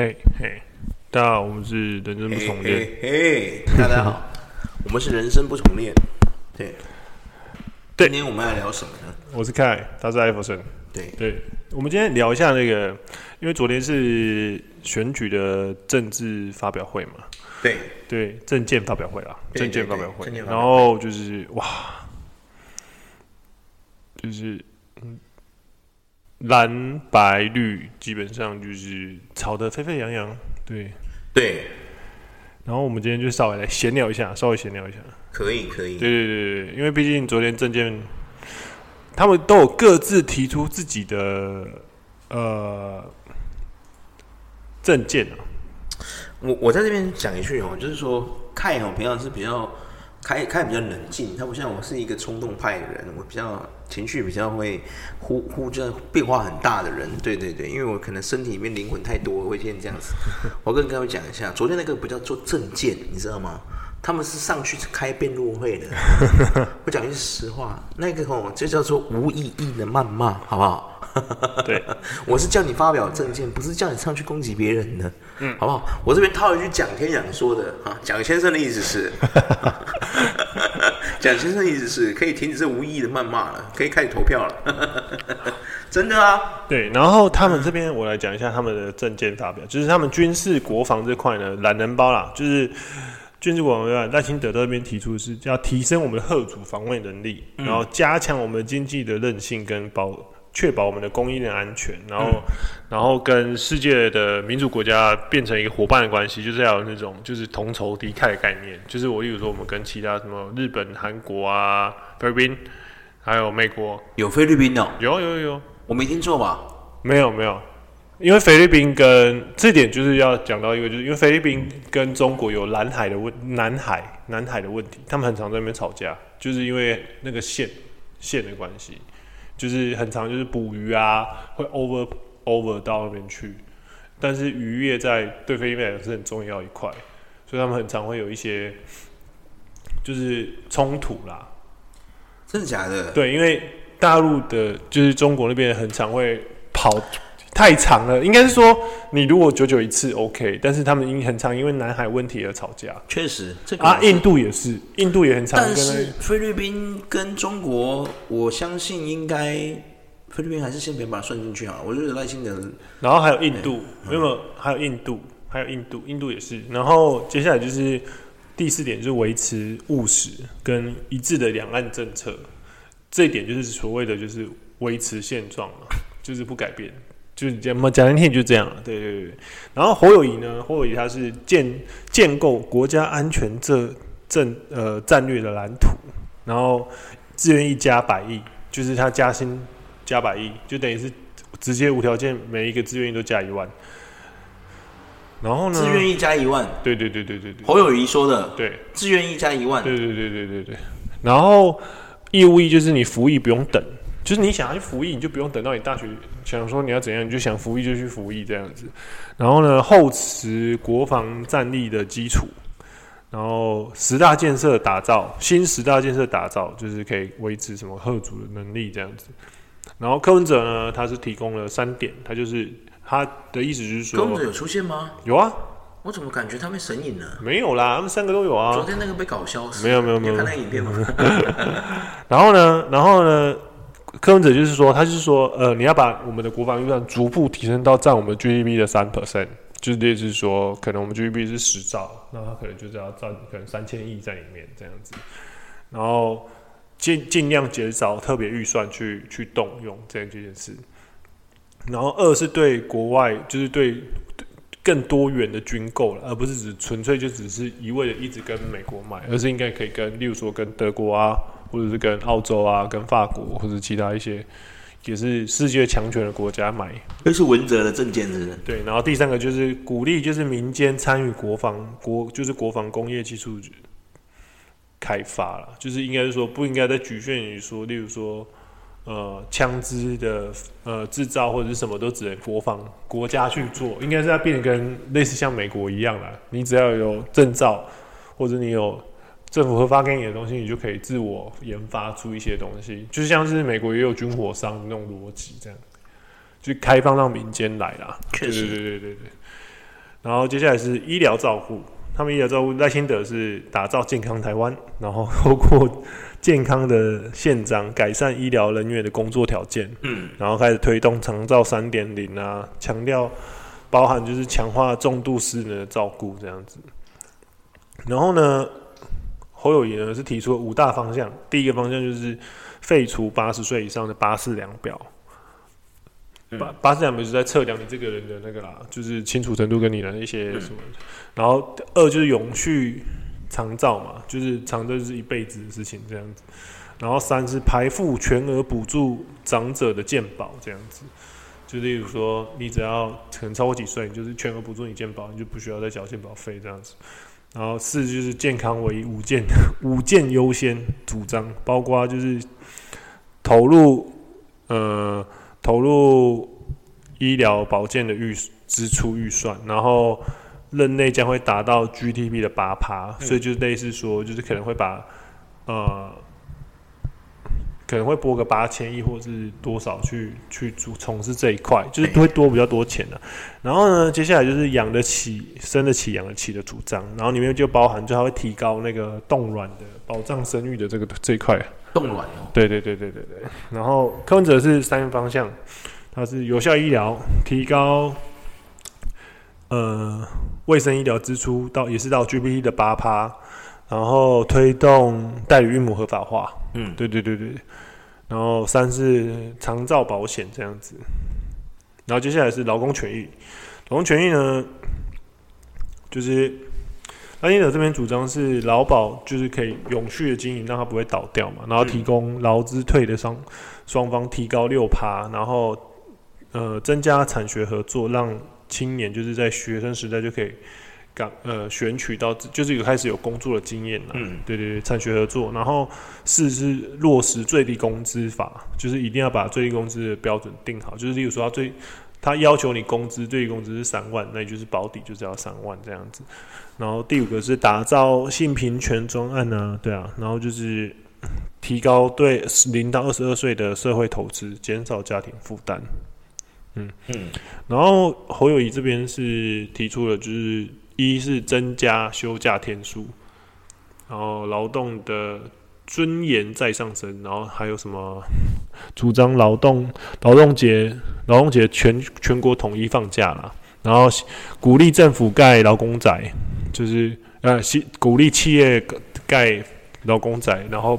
嘿嘿，大家好，我们是人生不重练。嘿，大家好，我们是人生不重练。对，对，今天我们要聊什么呢？我是凯，他是艾弗森。对对，我们今天聊一下那个，因为昨天是选举的政治发表会嘛。对对，政见发表会啊，政见发表会。然后就是哇，就是嗯。蓝白绿基本上就是吵得沸沸扬扬，对对。然后我们今天就稍微来闲聊一下，稍微闲聊一下，可以可以。对对对对，因为毕竟昨天证件，他们都有各自提出自己的呃证件啊。我我在这边讲一句哦，就是说，看哦，平常是比较。开开比较冷静，他不像我是一个冲动派的人，我比较情绪比较会忽忽这变化很大的人。对对对，因为我可能身体里面灵魂太多，会变这样子。我跟各位讲一下，昨天那个不叫做证件，你知道吗？他们是上去开辩论会的。我讲句实话，那个哦，就叫做无意义的谩骂，好不好？对，我是叫你发表政见，不是叫你上去攻击别人的，嗯，好不好？我这边套一句蒋天养说的啊，蒋先生的意思是，蒋先生的意思是可以停止这无意义的谩骂了，可以开始投票了，真的啊？对，然后他们这边我来讲一下他们的政见发表，就是他们军事国防这块呢，懒人包啦，就是军事国防赖清德这边提出的是要提升我们的吓阻防卫能力，嗯、然后加强我们经济的韧性跟保。确保我们的供应链安全，然后，嗯、然后跟世界的民主国家变成一个伙伴的关系，就是要有那种就是同仇敌忾的概念。就是我，例如说，我们跟其他什么日本、韩国啊、菲律宾，还有美国，有菲律宾哦，有有有有，我没听错吧？没有没有，因为菲律宾跟这点就是要讲到一个，就是因为菲律宾跟中国有蓝海的问南海南海的问题，他们很常在那边吵架，就是因为那个线线的关系。就是很常，就是捕鱼啊，会 over over 到那边去。但是渔业在对菲律宾来讲是很重要一块，所以他们很常会有一些就是冲突啦。真的假的？对，因为大陆的，就是中国那边很常会跑。太长了，应该是说你如果久久一次 OK，但是他们因很长因为南海问题而吵架。确实，这个啊，印度也是，印度也很长。但是菲律宾跟中国，我相信应该菲律宾还是先别把它算进去啊。我觉得赖清德，然后还有印度，没有、嗯，还有印度，还有印度，印度也是。然后接下来就是第四点，就是维持务实跟一致的两岸政策。这一点就是所谓的就是维持现状嘛，就是不改变。就是讲嘛，讲难听就这样了，对对对。然后侯友谊呢，侯友谊他是建建构国家安全这政呃战略的蓝图，然后自愿意加百亿，就是他加薪加百亿，就等于是直接无条件每一个志愿役都加一万。然后呢，自愿意加一万，对对对对对对。侯友谊说的，对，自愿意加一万，对对对对对对。然后义务役就是你服役不用等。就是你想要去服役，你就不用等到你大学想说你要怎样，你就想服役就去服役这样子。然后呢，厚实国防战力的基础，然后十大建设打造，新十大建设打造，就是可以维持什么吓阻的能力这样子。然后柯文哲呢，他是提供了三点，他就是他的意思就是说，柯文哲有出现吗？有啊，我怎么感觉他被神隐了？没有啦，他们三个都有啊。昨天那个被搞消失，没有没有没有，看那个影片吗？然后呢，然后呢？柯文哲就是说，他就是说，呃，你要把我们的国防预算逐步提升到占我们 GDP 的三 percent，就是意思是说，可能我们 GDP 是十兆，那他可能就是要占可能三千亿在里面这样子，然后尽尽量减少特别预算去去动用这样这件事，然后二是对国外就是对更多元的军购了，而不是只纯粹就只是一味的一直跟美国买，而是应该可以跟，例如说跟德国啊。或者是跟澳洲啊、跟法国或者其他一些也是世界强权的国家买，这是文哲的证件，是不是？对，然后第三个就是鼓励，就是民间参与国防国，就是国防工业技术开发了，就是应该是说不应该再局限于说，例如说呃枪支的呃制造或者是什么都只能国防国家去做，应该是要变得跟类似像美国一样啦，你只要有证照或者你有。政府核发给你的东西，你就可以自我研发出一些东西，就像是美国也有军火商那种逻辑这样，就开放到民间来啦。确实，对对对对对。然后接下来是医疗照护，他们医疗照护赖清德是打造健康台湾，然后透过健康的宪章改善医疗人员的工作条件，嗯，然后开始推动长照三点零啊，强调包含就是强化重度失能的照顾这样子。然后呢，侯友谊呢是提出了五大方向，第一个方向就是废除八十岁以上的八四量表。八八四两表是在测量你这个人的那个啦，就是清楚程度跟你的一些什么。嗯、然后二就是永续长照嘛，就是长照就是一辈子的事情这样子。然后三是排付全额补助长者的健保这样子，就例如说你只要可能超过几岁，就是全额补助你健保，你就不需要再缴健保费这样子。然后四就是健康为五件 五件优先主张，包括就是投入呃。投入医疗保健的预支出预算，然后任内将会达到 GDP 的八趴，所以就类似说，就是可能会把呃，可能会拨个八千亿或是多少去去主从事这一块，就是会多比较多钱的、啊。然后呢，接下来就是养得起、生得起、养得起的主张，然后里面就包含就它会提高那个冻卵的保障生育的这个这一块。冻卵哦，对对对对对对。然后柯文哲是三个方向，它是有效医疗，提高呃卫生医疗支出到也是到 GDP 的八趴，然后推动代理孕母合法化。嗯，对对对对。然后三是长照保险这样子，然后接下来是劳工权益，劳工权益呢就是。赖清德这边主张是劳保就是可以永续的经营，让它不会倒掉嘛，然后提供劳资退的双双方提高六趴，然后呃增加产学合作，让青年就是在学生时代就可以港呃选取到就是有开始有工作的经验了，嗯，对对对，产学合作，然后四是落实最低工资法，就是一定要把最低工资的标准定好，就是例如说他最。他要求你工资最低工资是三万，那也就是保底就是要三万这样子。然后第五个是打造性平权专案呢，对啊，然后就是提高对零到二十二岁的社会投资，减少家庭负担。嗯嗯。然后侯友谊这边是提出了，就是一是增加休假天数，然后劳动的。尊严再上升，然后还有什么主张劳动劳动节劳动节全全国统一放假啦，然后鼓励政府盖劳工宅，就是呃，鼓励企业盖劳工宅，然后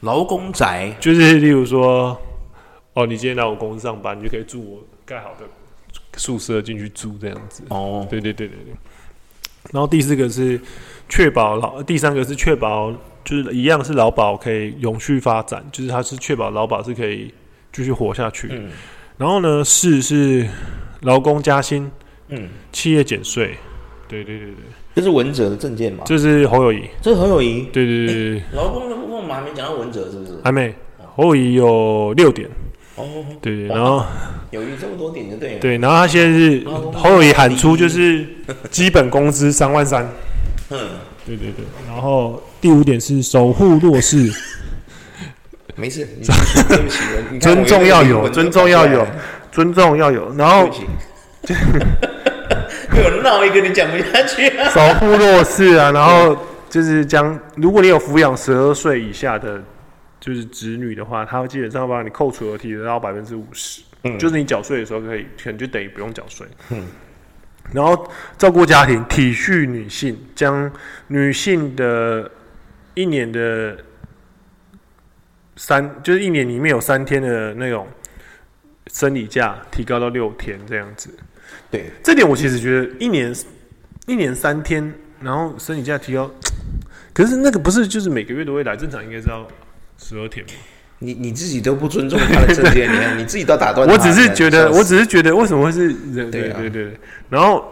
劳工宅就是例如说，哦，你今天来我公司上班，你就可以住我盖好的宿舍进去住这样子。哦，对对对对对。然后第四个是确保劳，第三个是确保。就是一样是劳保可以永续发展，就是它是确保劳保是可以继续活下去。嗯，然后呢，四是劳工加薪，嗯，企业减税，对对对对，这是文哲的政见嘛？这是侯友谊，这是侯友谊，对对对对。劳工的部分我们还没讲到文哲是不是？还没，侯友谊有六点。哦，对对，然后有这么多点就对了。对，然后他现在是侯友谊喊出就是基本工资 三万三。嗯，对对对，然后。第五点是守护弱势，没事，对不起，尊重要有，尊重要有，尊重要有，然后，我闹一个你讲不下去啊！守护弱势啊，然后就是将，如果你有抚养十二岁以下的，就是子女的话，他会基本上把你扣除额提到百分之五十，嗯，就是你缴税的时候可以，可能就等于不用缴税，嗯。然后照顾家庭，体恤女性，将女性的。一年的三，就是一年里面有三天的那种生理假，提高到六天这样子。对，这点我其实觉得一年一年三天，然后生理假提高，可是那个不是就是每个月都会来，正常应该是要十二天吗？你你自己都不尊重他的这些，你看你自己都打断。我只是觉得，我只是觉得为什么会是人？对对对，然后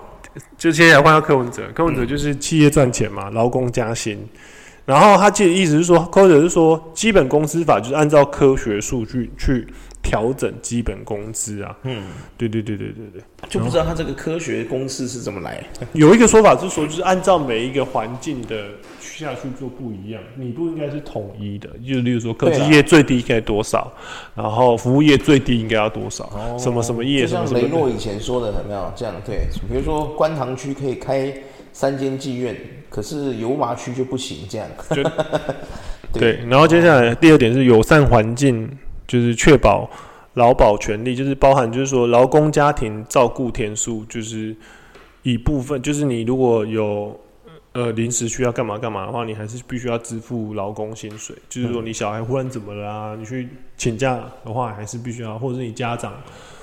就接下来换到柯文哲，柯文哲就是企业赚钱嘛，劳工加薪。然后他记得意思是说，或者是说，基本工资法就是按照科学数据去调整基本工资啊。嗯，对对对对对对。就不知道他这个科学公式是怎么来。有一个说法是说，就是按照每一个环境的下去做不一样，你不应该是统一的。就例如说，科技业最低应该多少，然后服务业最低应该要多少，哦、什么什么业，就像雷诺以前说的，有没有这样？对，比如说观塘区可以开三间妓院。可是油麻区就不行，这样。对，对，然后接下来第二点是友善环境，就是确保劳保权利，就是包含就是说劳工家庭照顾天数，就是一部分，就是你如果有呃临时需要干嘛干嘛的话，你还是必须要支付劳工薪水。就是说你小孩忽然怎么了啊，你去请假的话，还是必须要，或者是你家长。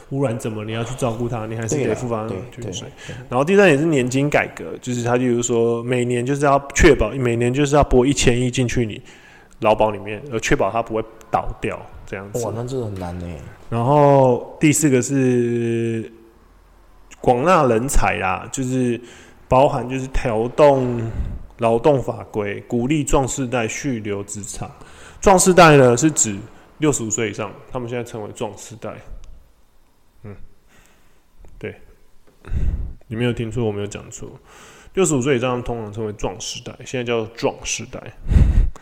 忽然怎么你要去照顾他，你还是得付房租水。然后第三也是年金改革，就是他就是说每年就是要确保每年就是要拨一千亿进去你劳保里面，而确保它不会倒掉这样子。哇，那这个很难呢。然后第四个是广纳人才啦，就是包含就是调动劳动法规，鼓励壮世代续留职场。壮世代呢是指六十五岁以上，他们现在称为壮世代。对，你没有听错，我没有讲错。六十五岁以上通常称为壮时代，现在叫壮时代。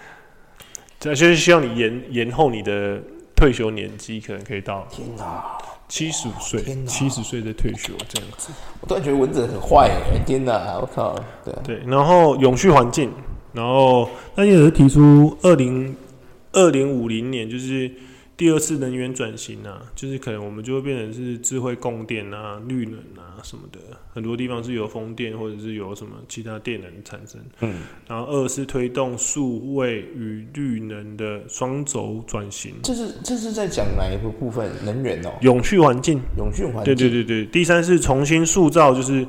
这就是希望你延延后你的退休年纪，可能可以到天哪，七十五岁，七十岁再退休这样子。我突然觉得蚊子很坏哎，天哪，我靠！对对，然后永续环境，然后那也是提出二零二零五零年就是。第二次能源转型啊，就是可能我们就会变成是智慧供电啊、绿能啊什么的，很多地方是有风电或者是有什么其他电能产生。嗯，然后二是推动数位与绿能的双轴转型。这是这是在讲哪一个部分？能源哦，永续环境，永续环境。对对对对，第三是重新塑造，就是。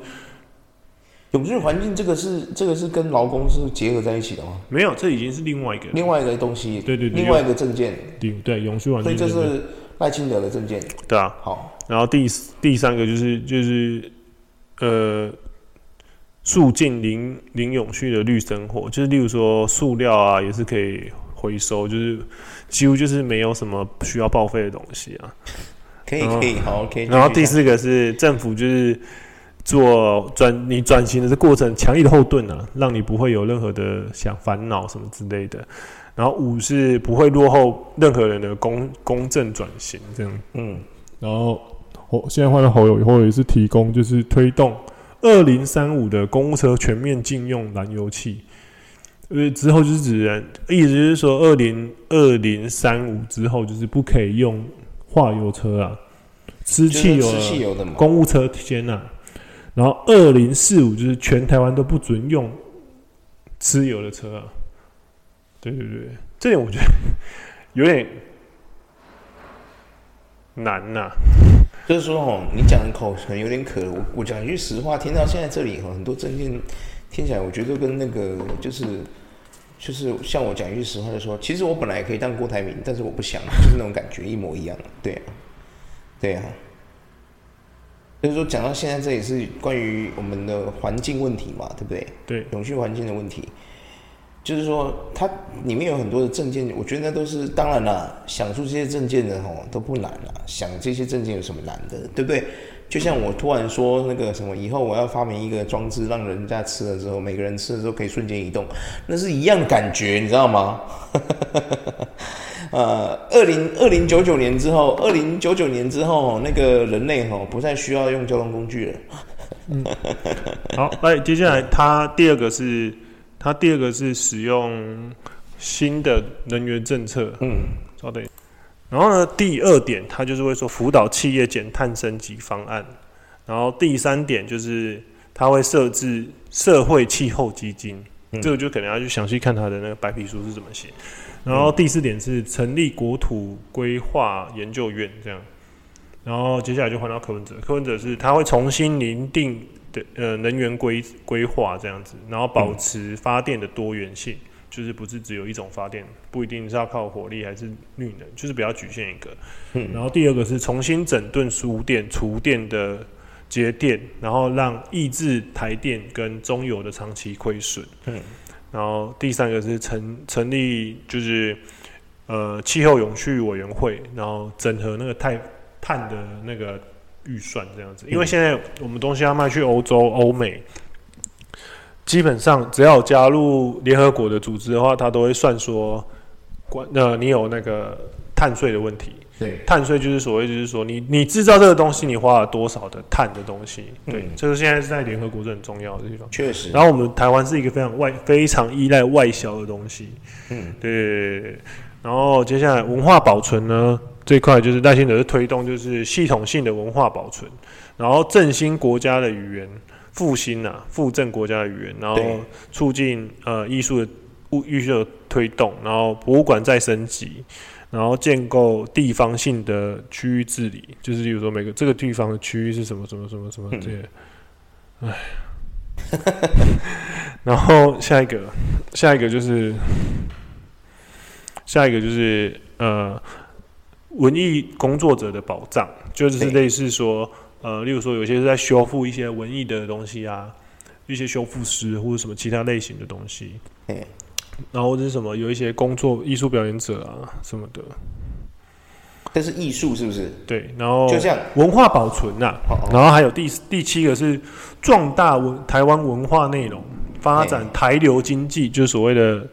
永续环境这个是这个是跟劳工是结合在一起的吗？没有，这已经是另外一个另外一个东西。对对对，另外一个证件。对对，永续环境。所以这是赖清德的证件。对啊。好，然后第第三个就是就是呃，促进零零永续的绿生活，就是例如说塑料啊，也是可以回收，就是几乎就是没有什么需要报废的东西啊。可以可以，好 OK。然后第四个是政府就是。做转你转型的这过程，强力的后盾啊，让你不会有任何的想烦恼什么之类的。然后五是不会落后任何人的公公正转型这样。嗯，然后我现在换了侯友宜，侯友宜是提供就是推动二零三五的公务车全面禁用燃油汽，因为之后就是指人，意思就是说二零二零三五之后就是不可以用化油车啊，吃汽油的公务车先啊。然后二零四五就是全台湾都不准用私油的车啊，对对对，这点我觉得有点难呐、就是说哦，你讲的口唇有点渴，我我讲一句实话，听到现在这里很多政见听起来，我觉得跟那个就是就是像我讲一句实话就说，其实我本来可以当郭台铭，但是我不想，就是那种感觉一模一样，对啊，对啊。就是说，讲到现在，这也是关于我们的环境问题嘛，对不对？对，永续环境的问题，就是说，它里面有很多的证件，我觉得那都是当然了，想出这些证件的吼都不难了，想这些证件有什么难的，对不对？就像我突然说那个什么，以后我要发明一个装置，让人家吃了之后，每个人吃了之后可以瞬间移动，那是一样的感觉，你知道吗？呃，二零二零九九年之后，二零九九年之后，那个人类哈不再需要用交通工具了。嗯，好，来，接下来他第二个是，他第二个是使用新的能源政策。嗯，稍等。然后呢，第二点他就是会说辅导企业减碳升级方案。然后第三点就是他会设置社会气候基金，嗯、这个就可能要去详细看他的那个白皮书是怎么写。然后第四点是成立国土规划研究院，这样。然后接下来就换到柯文哲，柯文哲是他会重新拟定的呃能源规规划这样子，然后保持发电的多元性，嗯、就是不是只有一种发电，不一定是要靠火力还是绿能，就是比较局限一个。嗯。然后第二个是重新整顿输电、储电的节电，然后让抑制台电跟中油的长期亏损。嗯。然后第三个是成成立就是呃气候永续委员会，然后整合那个碳碳的那个预算这样子。因为现在我们东西要卖去欧洲、欧美，基本上只要加入联合国的组织的话，他都会算说，关呃你有那个碳税的问题。对，碳税就是所谓，就是说你你制造这个东西，你花了多少的碳的东西？对，嗯、这个现在是在联合国是很重要的地方。确实。然后我们台湾是一个非常外、非常依赖外销的东西。嗯，对。然后接下来文化保存呢，这块就是赖清德是推动，就是系统性的文化保存，然后振兴国家的语言，复兴啊，复振国家的语言，然后促进呃艺术的物艺术的推动，然后博物馆再升级。然后建构地方性的区域治理，就是比如说每个这个地方的区域是什么什么什么什么这些，哎，然后下一个，下一个就是下一个就是呃，文艺工作者的保障，就是类似说呃，例如说有些是在修复一些文艺的东西啊，一些修复师或者什么其他类型的东西，然后是什么？有一些工作艺术表演者啊什么的，但是艺术是不是？对，然后就这样文化保存呐、啊，然后还有第第七个是壮大文台湾文化内容，发展台流经济，就是所谓的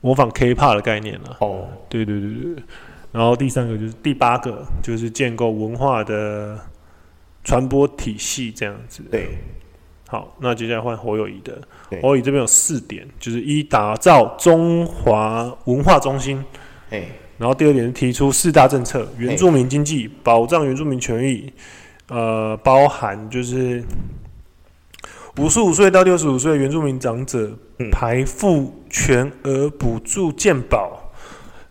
模仿 K-pop 的概念了、啊。哦，对对对对，然后第三个就是第八个就是建构文化的传播体系，这样子。对。好，那接下来换侯友宜的。侯友宜这边有四点，就是一打造中华文化中心。然后第二点是提出四大政策：原住民经济、保障原住民权益，呃，包含就是五十五岁到六十五岁的原住民长者排付全额补助健保。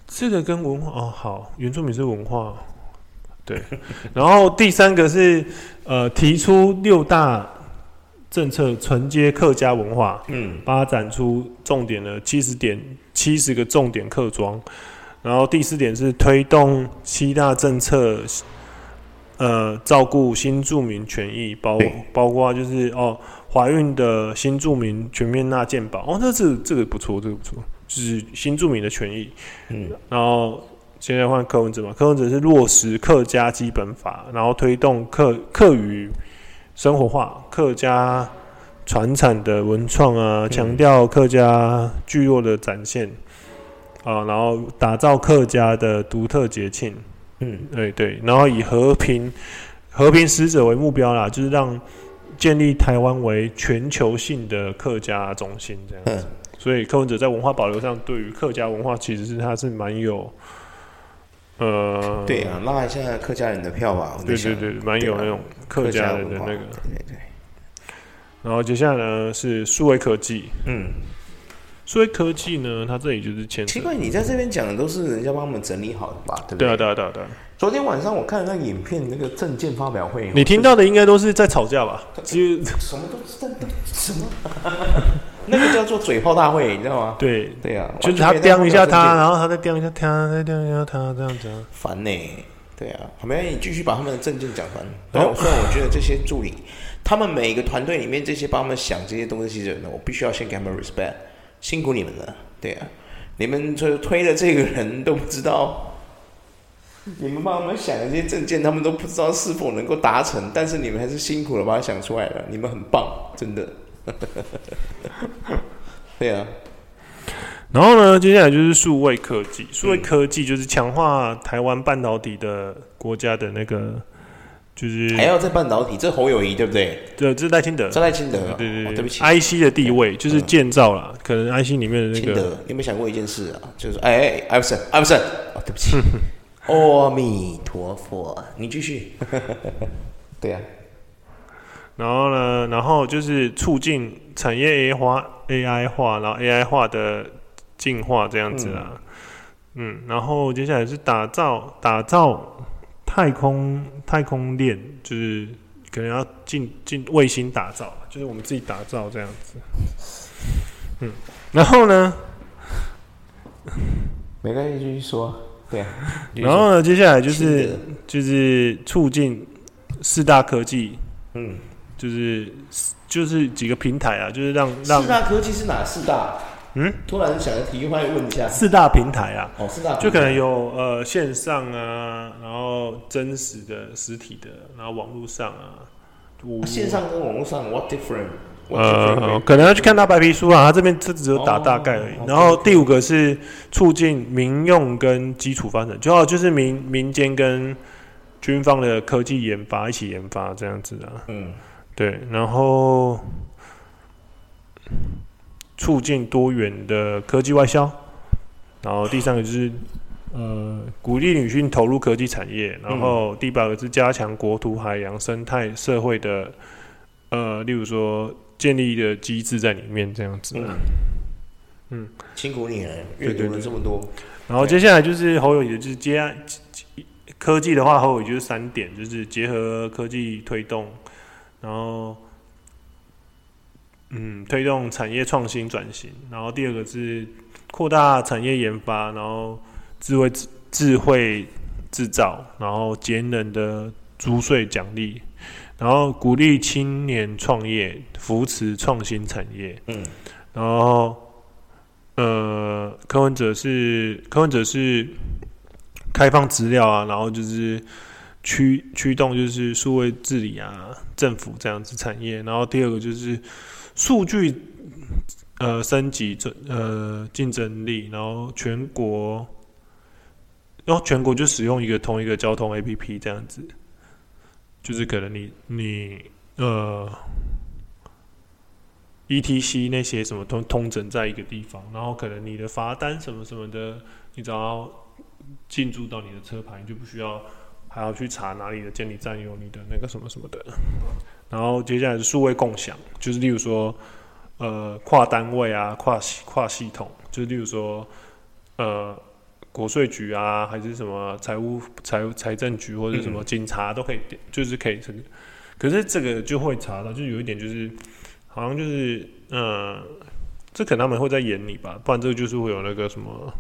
这个跟文化哦，好，原住民是文化，对。然后第三个是呃，提出六大。政策承接客家文化，嗯，发展出重点的七十点七十个重点客庄，然后第四点是推动七大政策，呃，照顾新住民权益，包包括就是哦，怀孕的新住民全面纳健保，哦，那这这个不错，这个不错，就是新住民的权益，嗯，然后现在换柯文哲嘛，柯文哲是落实客家基本法，然后推动客客语。生活化客家传产的文创啊，强调客家聚落的展现啊，然后打造客家的独特节庆，嗯，对对，然后以和平和平使者为目标啦，就是让建立台湾为全球性的客家中心这样子。所以柯文哲在文化保留上，对于客家文化其实是他是蛮有。呃，对啊，拉一下客家人的票吧。对对对，蛮有那种客家人的那个。对对。然后接下来呢是数位科技。嗯。数位科技呢，它这里就是牵扯。奇怪，你在这边讲的都是人家帮我们整理好的吧？对不对？对啊，对啊，对啊，对啊。昨天晚上我看那个影片，那个证件发表会，你听到的应该都是在吵架吧？就什么都是在什么？那个叫做嘴炮大会，你知道吗？对对啊，就是他刁一下他，然后他再刁一下他，再刁一下他，这样子。烦呢？对啊，好，没关系，你继续把他们的证件讲完。然后，虽然我觉得这些助理，他们每一个团队里面这些帮他们想这些东西的人呢，我必须要先给他们 respect，辛苦你们了。对啊，你们推推的这个人都不知道，你们帮他们想的这些证件，他们都不知道是否能够达成，但是你们还是辛苦了，把它想出来了，你们很棒，真的。对啊，然后呢，接下来就是数位科技。数位科技就是强化台湾半导体的国家的那个，就是还要在半导体，这侯友谊对不对？对，这是赖清德，这赖清德，对对对，对不起，IC 的地位就是建造了，可能 IC 里面的那个。你有没有想过一件事啊？就是哎哎，艾弗森，艾弗森，哦，对不起，阿弥陀佛，你继续。对呀。然后呢，然后就是促进产业 A 化、AI 化，然后 AI 化的进化这样子啊，嗯，嗯，然后接下来是打造打造太空太空链，就是可能要进进卫星打造，就是我们自己打造这样子，嗯，然后呢，没关系，继续说，对，啊然后呢，接下来就是就是促进四大科技，嗯。就是就是几个平台啊，就是让让四大科技是哪四大？嗯，突然想个题外问一下，四大平台啊，哦，四大就可能有呃线上啊，然后真实的实体的，然后网络上啊，啊线上跟网络上 what different？呃，可能要去看他白皮书啊，他这边这只有打大概而已。哦、然后第五个是促进民用跟基础发展，就好就是民民间跟军方的科技研发一起研发这样子啊。嗯，对，然后促进多元的科技外销。然后第三个就是呃鼓励女性投入科技产业。然后第八个是加强国土、海洋、生态、社会的呃，例如说。建立的机制在里面，这样子。嗯，嗯，辛苦你了，阅读了这么多。然后接下来就是侯友谊的，就是接科技的话，侯友谊就是三点，就是结合科技推动，然后嗯，推动产业创新转型。然后第二个是扩大产业研发，然后智慧智慧制造，然后节能的租税奖励。然后鼓励青年创业，扶持创新产业。嗯，然后呃，柯文哲是柯文哲是开放资料啊，然后就是驱驱动就是数位治理啊，政府这样子产业。然后第二个就是数据呃升级这呃竞争力，然后全国，然后全国就使用一个同一个交通 APP 这样子。就是可能你你呃，ETC 那些什么通通整在一个地方，然后可能你的罚单什么什么的，你只要进驻到你的车牌，你就不需要还要去查哪里的监理站有你的那个什么什么的。然后接下来是数位共享，就是例如说呃跨单位啊，跨系跨系统，就是例如说呃。国税局啊，还是什么财务财财政局或者什么警察都可以，嗯、就是可以这个。可是这个就会查到，就有一点就是，好像就是，嗯，这可能他们会在演你吧，不然这个就是会有那个什么，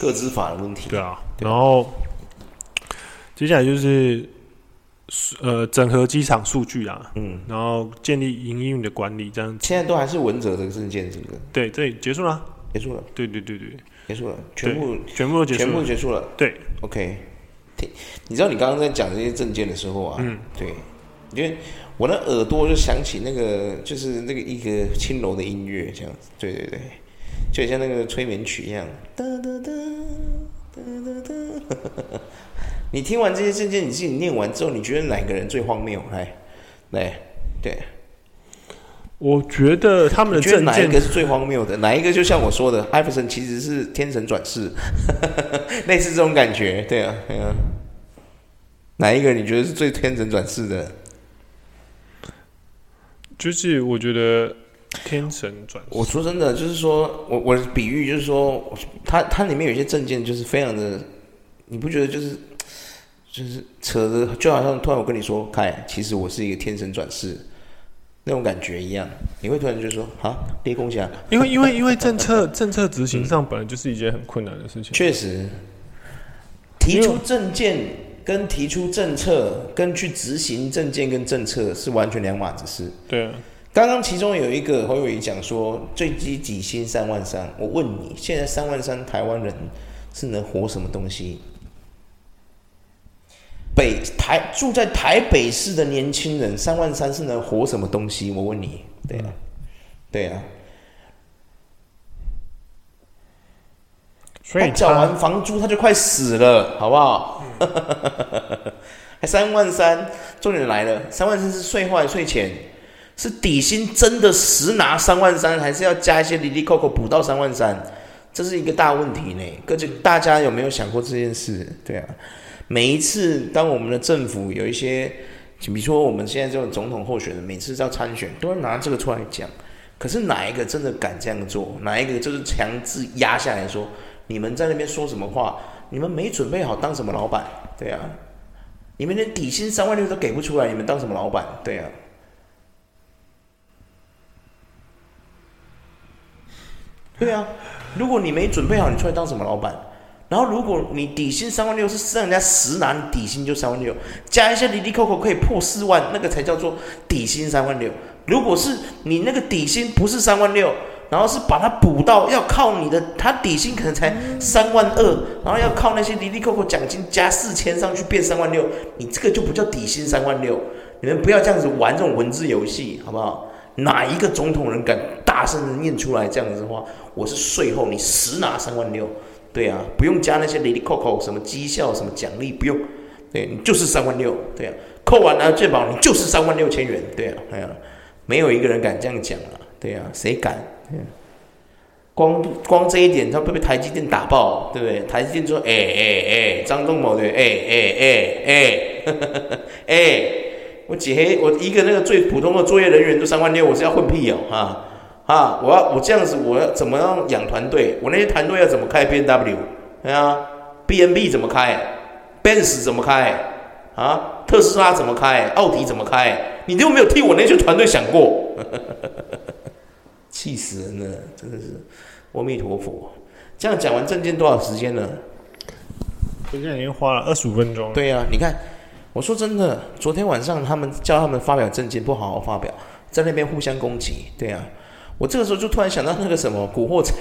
个资法的问题。对啊，然后接下来就是，呃，整合机场数据啊，嗯，然后建立营运的管理，这样。现在都还是文哲的证件，是不是？对，这结束了，结束了。对对对对。结束了，全部全部都结束了，全部结束了。对，OK。你知道你刚刚在讲这些证件的时候啊，嗯，对，因为我的耳朵就响起那个，就是那个一个轻柔的音乐，这样子，对对对，就像那个催眠曲一样。哒哒哒哒哒哒。你听完这些证件，你自己念完之后，你觉得哪个人最荒谬？来，来，对。我觉得他们的证件哪一个是最荒谬的？哪一个就像我说的，艾弗森其实是天神转世，类似这种感觉，对啊，对啊。哪一个你觉得是最天神转世的？就是我觉得天神转世。我说真的，就是说我我的比喻就是说，它它里面有些证件就是非常的，你不觉得就是就是扯着，就好像突然我跟你说，凯，其实我是一个天神转世。那种感觉一样，你会突然就说啊，跌空下，因为因为因为政策 政策执行上本来就是一件很困难的事情。确实，提出政见跟提出政策跟去执行政见跟政策是完全两码子事。对啊，刚刚其中有一个侯友宜讲说最低底薪三万三，我问你，现在三万三台湾人是能活什么东西？北台住在台北市的年轻人三万三是能活什么东西？我问你，对啊，对啊，所以缴完房租他就快死了，好不好？还三万三，重点来了，三万三是税后税前，是底薪真的实拿三万三，还是要加一些哩哩扣扣补到三万三？这是一个大问题呢。各位大家有没有想过这件事？对啊。每一次，当我们的政府有一些，比如说我们现在这种总统候选人，每次要参选，都会拿这个出来讲。可是哪一个真的敢这样做？哪一个就是强制压下来说，你们在那边说什么话？你们没准备好当什么老板？对啊，你们连底薪三万六都给不出来，你们当什么老板？对啊，对啊，如果你没准备好，你出来当什么老板？然后，如果你底薪三万六是让人家实拿，底薪就三万六，加一些滴滴扣扣可以破四万，那个才叫做底薪三万六。如果是你那个底薪不是三万六，然后是把它补到要靠你的，他底薪可能才三万二，然后要靠那些滴滴扣扣奖金加四千上去变三万六，你这个就不叫底薪三万六。你们不要这样子玩这种文字游戏，好不好？哪一个总统人敢大声的念出来这样子的话？我是税后你实拿三万六，对啊，不用加那些哩哩扣扣什么绩效什么奖励，不用，对你就是三万六，对啊，扣完了健保你就是三万六千元，对啊，哎呀，没有一个人敢这样讲啊，对啊，谁敢？光光这一点，他会被台积电打爆，对不对？台积电说：“哎哎哎，张忠谋对，哎哎哎哎，哎，我几黑，我一个那个最普通的作业人员都三万六，我是要混屁哦，哈。啊！我要我这样子，我要怎么样养团队？我那些团队要怎么开 B N W？对啊，BNB 怎么开？Benz 怎么开？啊，特斯拉怎么开？奥迪怎么开？你都没有替我那些团队想过？” 气死人了，真的是，阿弥陀佛！这样讲完证件多少时间呢？证件已经花了二十五分钟。对呀、啊，你看，我说真的，昨天晚上他们叫他们发表证件，不好好发表，在那边互相攻击。对呀、啊，我这个时候就突然想到那个什么《古惑仔》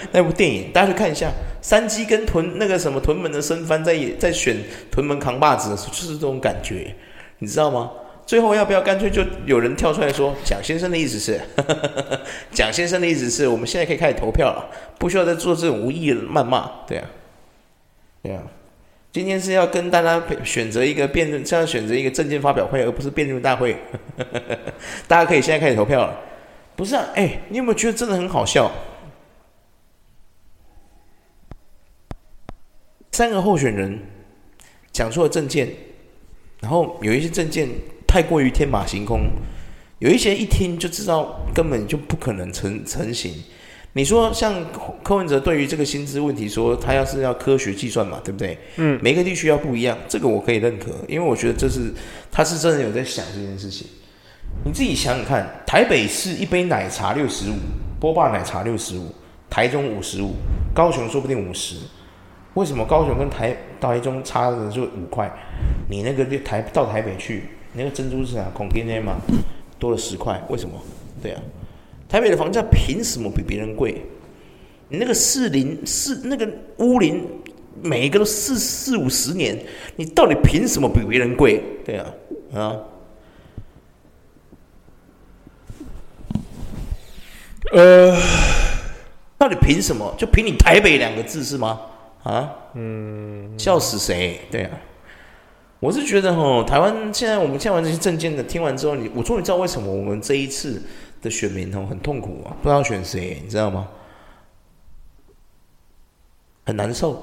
那部电影，大家去看一下，山鸡跟屯那个什么屯门的生番在在选屯门扛把子的时候，就是这种感觉，你知道吗？最后要不要干脆就有人跳出来说，蒋先生的意思是，蒋先生的意思是我们现在可以开始投票了，不需要再做这种无意义的谩骂，对啊，对啊，今天是要跟大家选择一个辩论，这样选择一个证件发表会，而不是辩论大会，大家可以现在开始投票了，不是啊？哎，你有没有觉得真的很好笑？三个候选人讲出了证件，然后有一些证件。太过于天马行空，有一些一听就知道根本就不可能成成型。你说像柯文哲对于这个薪资问题说，他要是要科学计算嘛，对不对？嗯，每个地区要不一样，这个我可以认可，因为我觉得这是他是真的有在想这件事情。你自己想想看，台北市一杯奶茶六十五，波霸奶茶六十五，台中五十五，高雄说不定五十。为什么高雄跟台到台中差的就五块？你那个台到台北去？那个珍珠是啊，孔丁内嘛，多了十块，为什么？对啊，台北的房价凭什么比别人贵？你那个四零四那个屋龄，每一个都四四五十年，你到底凭什么比别人贵？对啊，啊，呃，到底凭什么？就凭你台北两个字是吗？啊，嗯，笑死谁？对啊。我是觉得哦，台湾现在我们听完这些证件的，听完之后，你我终于知道为什么我们这一次的选民哦很痛苦啊，不知道选谁，你知道吗？很难受，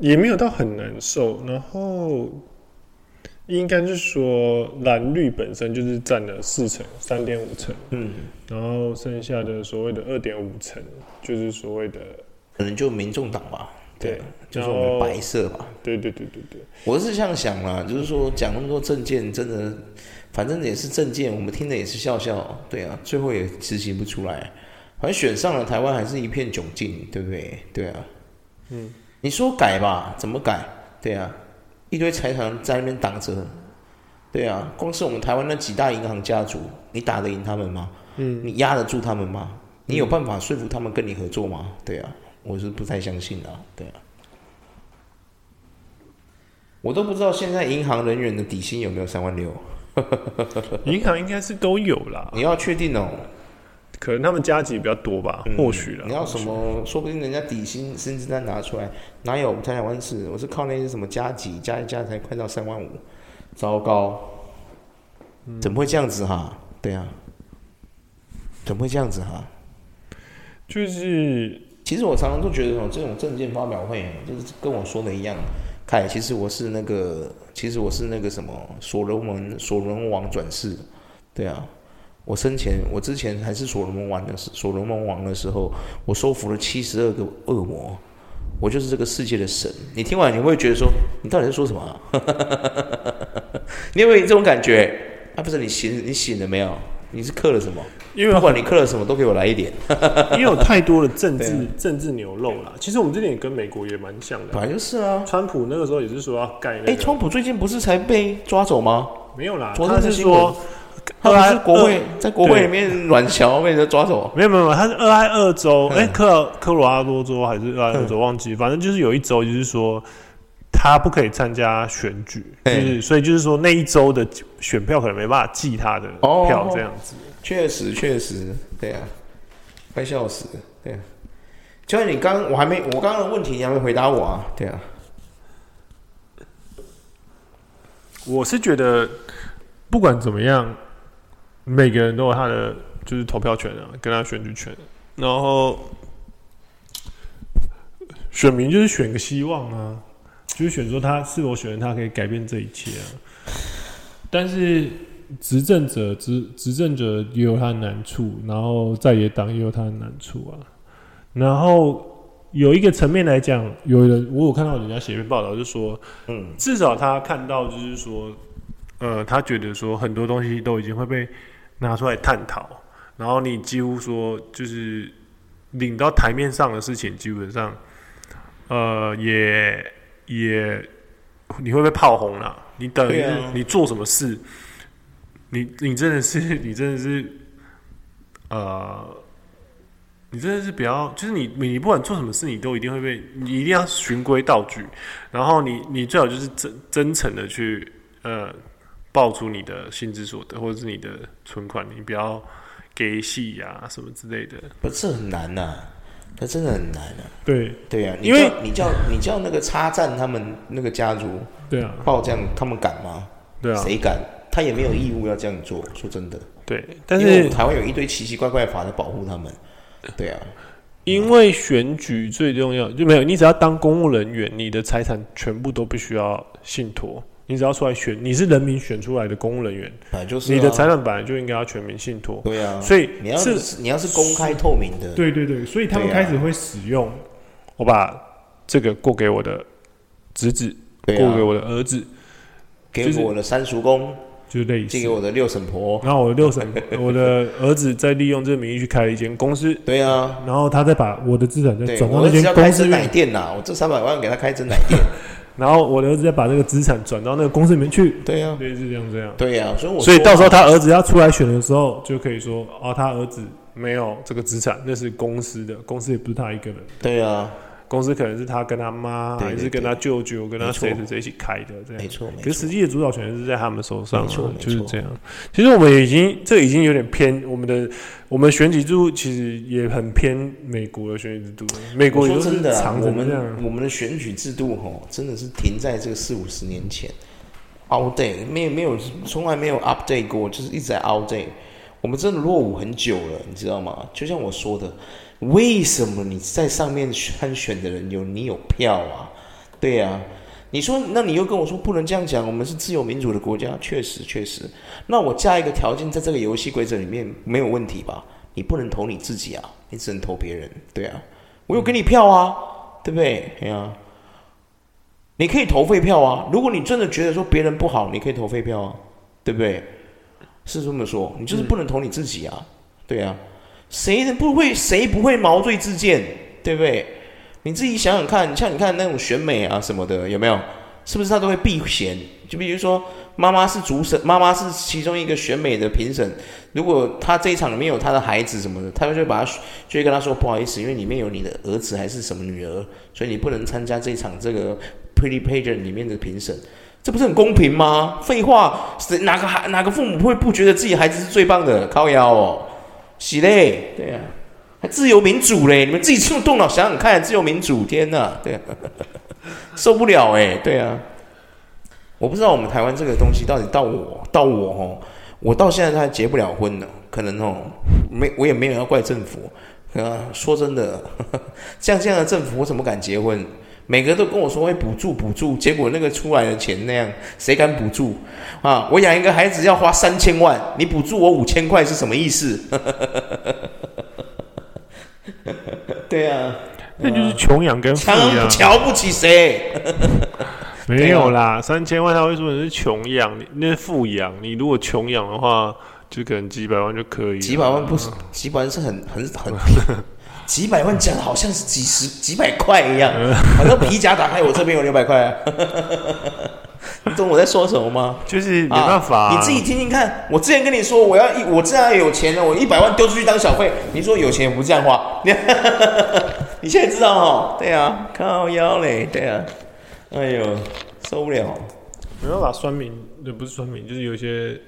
也没有到很难受，然后应该是说蓝绿本身就是占了四成，三点五成，嗯，然后剩下的所谓的二点五成，就是所谓的。可能就民众党吧，对，就是我们白色吧。对对对对对，我是这样想啦，就是说讲那么多政见，真的，反正也是政见，我们听的也是笑笑，对啊，最后也执行不出来，反正选上了，台湾还是一片窘境，对不对？对啊，嗯，你说改吧，怎么改？对啊，一堆财团在那边挡着，对啊，光是我们台湾那几大银行家族，你打得赢他们吗？嗯，你压得住他们吗？你有办法说服他们跟你合作吗？对啊。我是不太相信的，对啊，我都不知道现在银行人员的底薪有没有三万六，银行应该是都有啦。你要确定哦，可能他们加级比较多吧，或许了。你要什么？说不定人家底薪薪资单拿出来，哪有？我们台湾是，我是靠那些什么加级加一加才快到三万五，糟糕，怎么会这样子哈？对啊，怎么会这样子哈？就是。其实我常常都觉得哦，这种证件发表会，就是跟我说的一样。凯，其实我是那个，其实我是那个什么所罗门所罗门王转世，对啊，我生前我之前还是所罗门王的时，所罗门王的时候，我收服了七十二个恶魔，我就是这个世界的神。你听完你会觉得说，你到底在说什么啊？你有没有这种感觉？啊，不是你醒，你醒了没有？你是刻了什么？因为不管你刻了什么，都给我来一点。因为有太多的政治、啊、政治牛肉了。其实我们这点跟美国也蛮像的。本来就是啊。川普那个时候也是说要盖。哎、欸，川普最近不是才被抓走吗？没有啦，昨他是说，他不是国会在国会里面软桥被人抓走，没有没有，他是俄亥俄州，哎，科科罗拉多州还是俄亥俄州忘记，反正就是有一州就是说他不可以参加选举，就是所以就是说那一周的选票可能没办法记他的票这样子。确实确实，对啊，快笑死了，对啊。就像你刚，我还没，我刚刚的问题你还没回答我啊？对啊，我是觉得不管怎么样，每个人都有他的就是投票权啊，跟他选举权。然后选民就是选个希望啊，就是选说他是否选他可以改变这一切啊。但是执政者执执政者也有他的难处，然后在野党也有他的难处啊。然后有一个层面来讲，有人我有看到人家写一篇报道，就说，嗯，至少他看到就是说，呃，他觉得说很多东西都已经会被拿出来探讨，然后你几乎说就是领到台面上的事情，基本上，呃，也也你会被炮轰了。你等于你做什么事，你你真的是你真的是，呃。你真的是比较，就是你你不管做什么事，你都一定会被，你一定要循规蹈矩，然后你你最好就是真真诚的去呃报出你的薪资所得或者是你的存款，你不要给戏呀什么之类的。不是很难呐、啊，那真的很难啊。对对呀、啊，因为你叫你叫那个插站他们那个家族对啊报这样，他们敢吗？对啊，谁敢？他也没有义务要这样做。说真的，对，但是台湾有一堆奇奇怪怪的法在保护他们。对啊，因为选举最重要就没有你，只要当公务人员，你的财产全部都必须要信托。你只要出来选，你是人民选出来的公务人员，就是你的财产本来就应该要全民信托。对啊，所以你要是你要是公开透明的，对对对，所以他们开始会使用，我把这个过给我的侄子，过给我的儿子，给我的三叔公。就类似寄给我的六婶婆，然后我的六婶，我的儿子再利用这个名义去开了一间公司。对啊，然后他再把我的资产再转到那间公司。开奶店呐、啊，我这三百万给他开珍奶店。然后我的儿子再把那个资产转到那个公司里面去。对啊，对，是这样这样。对啊，所以我所以到时候他儿子要出来选的时候，就可以说哦，他儿子没有这个资产，那是公司的，公司也不是他一个人。对啊。公司可能是他跟他妈，还是跟他舅舅、跟他谁谁谁一起开的，这样没错。可是实际的主导权是在他们手上，没错，就是这样。其实我们已经，这已经有点偏我们的，我们选举制度其实也很偏美国的选举制度。美国说真的，我们我们的选举制度吼，真的是停在这个四五十年前，outdate 没有没有从来没有 update 过，就是一直在 outdate。我们真的落伍很久了，你知道吗？就像我说的。为什么你在上面参选的人有你有票啊？对呀、啊，你说那你又跟我说不能这样讲，我们是自由民主的国家，确实确实。那我加一个条件，在这个游戏规则里面没有问题吧？你不能投你自己啊，你只能投别人。对啊，我有给你票啊，对不对？对啊，你可以投废票啊。如果你真的觉得说别人不好，你可以投废票啊，对不对？是这么说，你就是不能投你自己啊，对啊。谁不会？谁不会毛遂自荐？对不对？你自己想想看，像你看那种选美啊什么的，有没有？是不是他都会避嫌？就比如说，妈妈是主审，妈妈是其中一个选美的评审。如果他这一场里面有他的孩子什么的，他就会把他，就会跟他说不好意思，因为里面有你的儿子还是什么女儿，所以你不能参加这一场这个 Pretty Pageant 里面的评审。这不是很公平吗？废话，谁哪个孩哪个父母会不觉得自己孩子是最棒的？靠腰哦。是嘞，对呀、啊，还自由民主嘞，你们自己用动脑想想看，自由民主，天哪，对、啊，受不了哎，对啊，我不知道我们台湾这个东西到底到我到我哦，我到现在还结不了婚呢，可能哦，没我也没有要怪政府，啊，说真的，像这样的政府，我怎么敢结婚？每个都跟我说会补助补助，结果那个出来的钱那样，谁敢补助啊？我养一个孩子要花三千万，你补助我五千块是什么意思？对啊，那就是穷养跟富养，瞧不起谁？没有啦，三千万他会说你是穷养，那是富养。你如果穷养的话，就可能几百万就可以。几百万不是，几百万是很很很。几百万讲的好像是几十几百块一样，好像皮夹打开，我这边有六百块啊，你懂我在说什么吗？就是没办法、啊啊，你自己听听看。我之前跟你说，我要一我这样有钱了，我一百万丢出去当小费。你说有钱也不这样花，你现在知道哦？对啊，靠腰嘞，对啊，哎呦，受不了。没办法，酸民也不是酸民，就是有些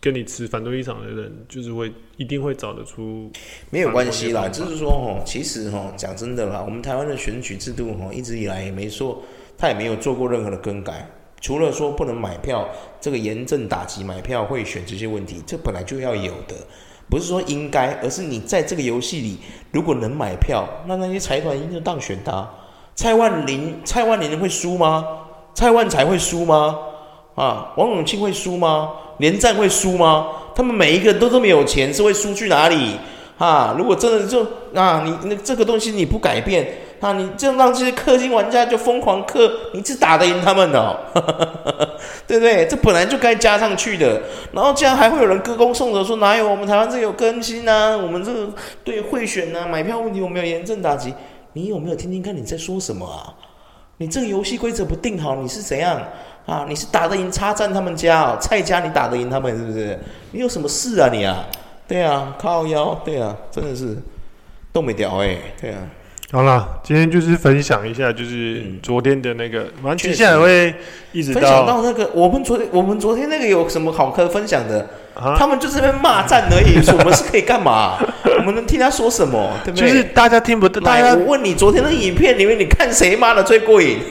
跟你持反对立场的人，就是会一定会找得出。没有关系啦，就是说哦，其实哦，讲真的啦，我们台湾的选举制度哦，一直以来也没说。他也没有做过任何的更改，除了说不能买票，这个严正打击买票会选这些问题，这本来就要有的，不是说应该，而是你在这个游戏里，如果能买票，那那些财团一定就当选他。蔡万林，蔡万林会输吗？蔡万才会输吗？啊，王永庆会输吗？连战会输吗？他们每一个都这么有钱，是会输去哪里？啊，如果真的就啊，你那这个东西你不改变。啊！你这样让这些氪金玩家就疯狂氪，你是打得赢他们的，哦，对不对？这本来就该加上去的。然后竟然还会有人歌功颂德说哪有我们台湾这有更新啊？我们这个对贿选啊、买票问题我们有严正打击。你有没有听听看你在说什么啊？你这个游戏规则不定好，你是怎样啊？你是打得赢插战他们家哦？蔡家你打得赢他们是不是？你有什么事啊你啊？对啊，靠腰，对啊，真的是都没屌哎，对啊。好了，今天就是分享一下，就是昨天的那个，完、嗯、全接下来会一直到分享到那个，我们昨天我们昨天那个有什么好可分享的？啊、他们就是在骂战而已，我们是可以干嘛？我们能听他说什么？对不对？就是大家听不到。大家我问你，昨天的影片里面，你看谁骂的最过瘾？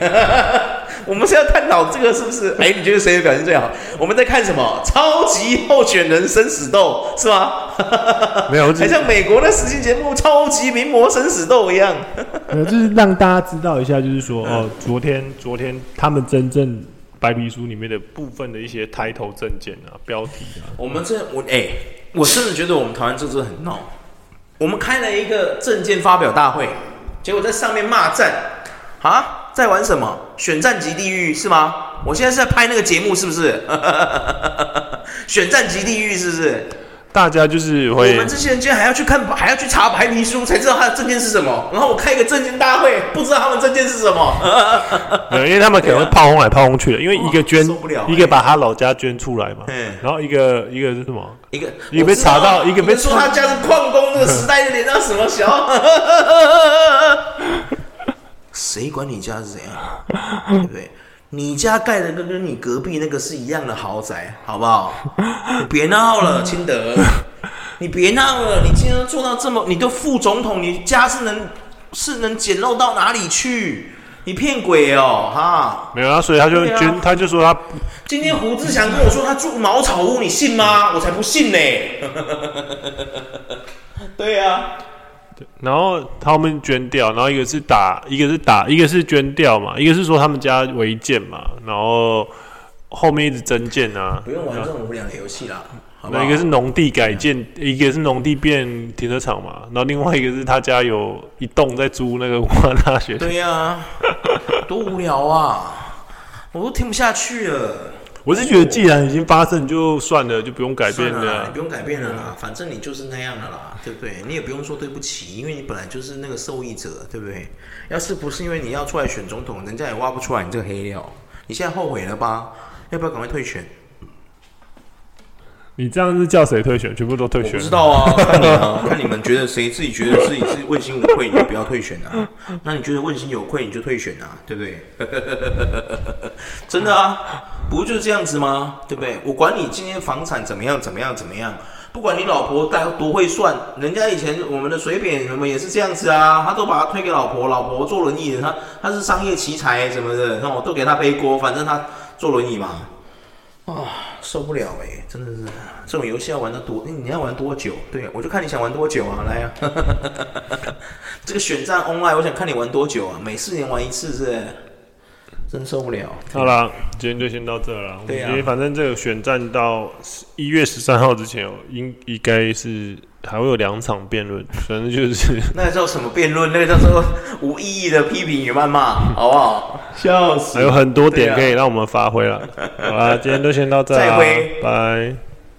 我们是要探讨这个是不是？哎，你觉得谁的表现最好？我们在看什么？超级候选人生死斗是吗？没有，还像美国的实境节目《超级名模生死斗》一样。呃，就是让大家知道一下，就是说哦，昨天昨天他们真正白皮书里面的部分的一些抬头证件啊、标题啊。我们这我哎，我甚至觉得我们台湾这真的很闹。我们开了一个证件发表大会，结果在上面骂战啊。在玩什么？选战即地狱是吗？我现在是在拍那个节目，是不是？选战即地狱是不是？大家就是会。我们这些人竟然还要去看，还要去查白皮书，才知道他的证件是什么。然后我开一个证件大会，不知道他们证件是什么。因为他们可能会炮轰来炮轰去的，因为一个捐，一个把他老家捐出来嘛。然后一个一个是什么？一个一个被查到，一个被说他家是矿工，这个时代脸上什么小？谁管你家是怎样，对不对？你家盖的跟跟你隔壁那个是一样的豪宅，好不好？你别闹了，清德，你别闹了。你今天做到这么，你都副总统，你家是能是能简陋到哪里去？你骗鬼哦，哈！没有啊，所以他就捐，啊、他就说他今天胡志强跟我说他住茅草屋，你信吗？我才不信呢。对呀、啊。然后他们捐掉，然后一个是打，一个是打，一个是捐掉嘛，一个是说他们家违建嘛，然后后面一直增建啊。不用玩这种无聊的游戏啦。那一个是农地改建，一个是农地变停车场嘛，然后另外一个是他家有一栋在租那个武汉大学。对呀、啊，多无聊啊！我都听不下去了。我是觉得，既然已经发生，就算了，就不用改变了。了你不用改变了啦，反正你就是那样的啦，对不对？你也不用说对不起，因为你本来就是那个受益者，对不对？要是不是因为你要出来选总统，人家也挖不出来你这个黑料。你现在后悔了吧？要不要赶快退选？你这样是叫谁退选？全部都退选？不知道啊，看你啊，看你们觉得谁自己觉得自己是问心无愧，你就不要退选啊。那你觉得问心有愧，你就退选啊，对不对？真的啊，不就是这样子吗？对不对？我管你今天房产怎么样，怎么样，怎么样，不管你老婆带多会算，人家以前我们的水扁什么也是这样子啊，他都把他推给老婆，老婆坐轮椅，他他是商业奇才什么的，那我都给他背锅，反正他坐轮椅嘛。啊、受不了哎！真的是这种游戏要玩的多，你要玩多久？对，我就看你想玩多久啊！来啊，这个选战 online，我想看你玩多久啊？每四年玩一次是，是？真受不了。好了，今天就先到这了。对啊，因为反正这个选战到一月十三号之前，应应该是。还会有两场辩论，反正就是 那个叫什么辩论？那个叫做无意义的批评与谩骂，好不好？笑死！还有很多点可以让我们发挥了。好啦，今天就先到这，再会，拜。